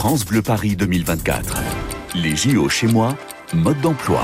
France Bleu Paris 2024. Les JO chez moi, mode d'emploi.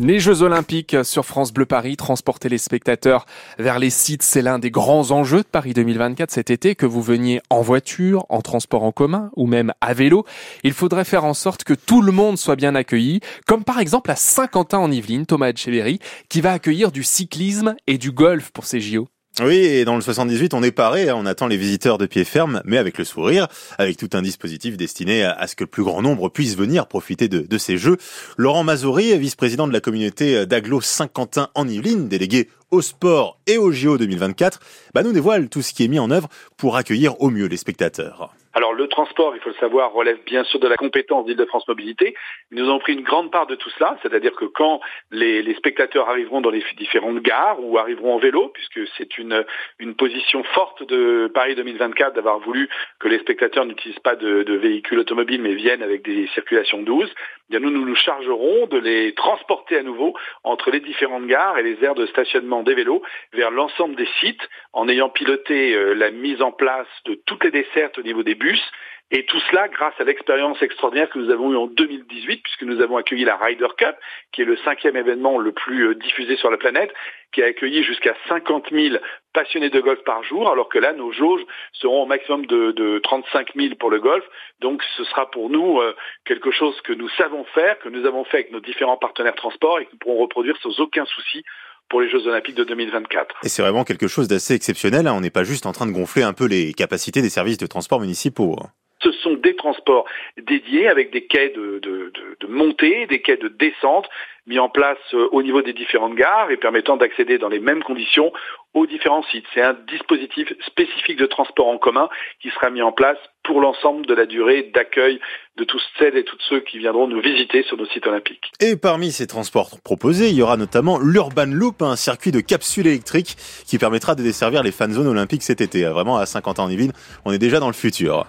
Les Jeux Olympiques sur France Bleu Paris, transporter les spectateurs vers les sites, c'est l'un des grands enjeux de Paris 2024 cet été, que vous veniez en voiture, en transport en commun ou même à vélo. Il faudrait faire en sorte que tout le monde soit bien accueilli, comme par exemple à Saint-Quentin en Yvelines, Thomas Etcheverry, qui va accueillir du cyclisme et du golf pour ces JO. Oui, et dans le 78, on est paré, hein, on attend les visiteurs de pied ferme, mais avec le sourire, avec tout un dispositif destiné à, ce que le plus grand nombre puisse venir profiter de, ces jeux. Laurent Mazouri, vice-président de la communauté d'Aglo Saint-Quentin en Yvelines, délégué au sport et au JO 2024, bah nous dévoile tout ce qui est mis en œuvre pour accueillir au mieux les spectateurs. Le transport, il faut le savoir, relève bien sûr de la compétence d'Île-de-France Mobilité. Nous avons pris une grande part de tout cela, c'est-à-dire que quand les, spectateurs arriveront dans les différentes gares ou arriveront en vélo, puisque c'est une, une position forte de Paris 2024 d'avoir voulu que les spectateurs n'utilisent pas de, de, véhicules automobiles mais viennent avec des circulations douces, eh bien nous, nous nous chargerons de les transporter à nouveau entre les différentes gares et les aires de stationnement des vélos vers l'ensemble des sites en ayant piloté euh, la mise en place de toutes les dessertes au niveau des bus et tout cela grâce à l'expérience extraordinaire que nous avons eue en 2018, puisque nous avons accueilli la Ryder Cup, qui est le cinquième événement le plus euh, diffusé sur la planète, qui a accueilli jusqu'à 50 000 passionnés de golf par jour, alors que là, nos jauges seront au maximum de, 35 000 pour le golf. Donc ce sera pour nous euh, quelque chose que nous savons faire, que nous avons fait avec nos différents partenaires transport et que nous pourrons reproduire sans aucun souci pour les Jeux Olympiques de 2024. Et c'est vraiment quelque chose d'assez exceptionnel. Hein. On n'est pas juste en train de gonfler un peu les capacités des services de transport municipaux. Des transports dédiés avec des quais de, montée, des quais de descente mis en place euh, au niveau des différentes gares et permettant d'accéder dans les mêmes conditions aux différents sites. C'est un dispositif spécifique de transport en commun qui sera mis en place pour l'ensemble de la durée d'accueil de tous celles et tous ceux qui viendront nous visiter sur nos sites olympiques. Et parmi ces transports proposés, il y aura notamment l'Urban Loop, un circuit de capsules électriques qui permettra de desservir les fan zones olympiques cet été. Vraiment à 50 ans Yvelines, on est déjà dans le futur.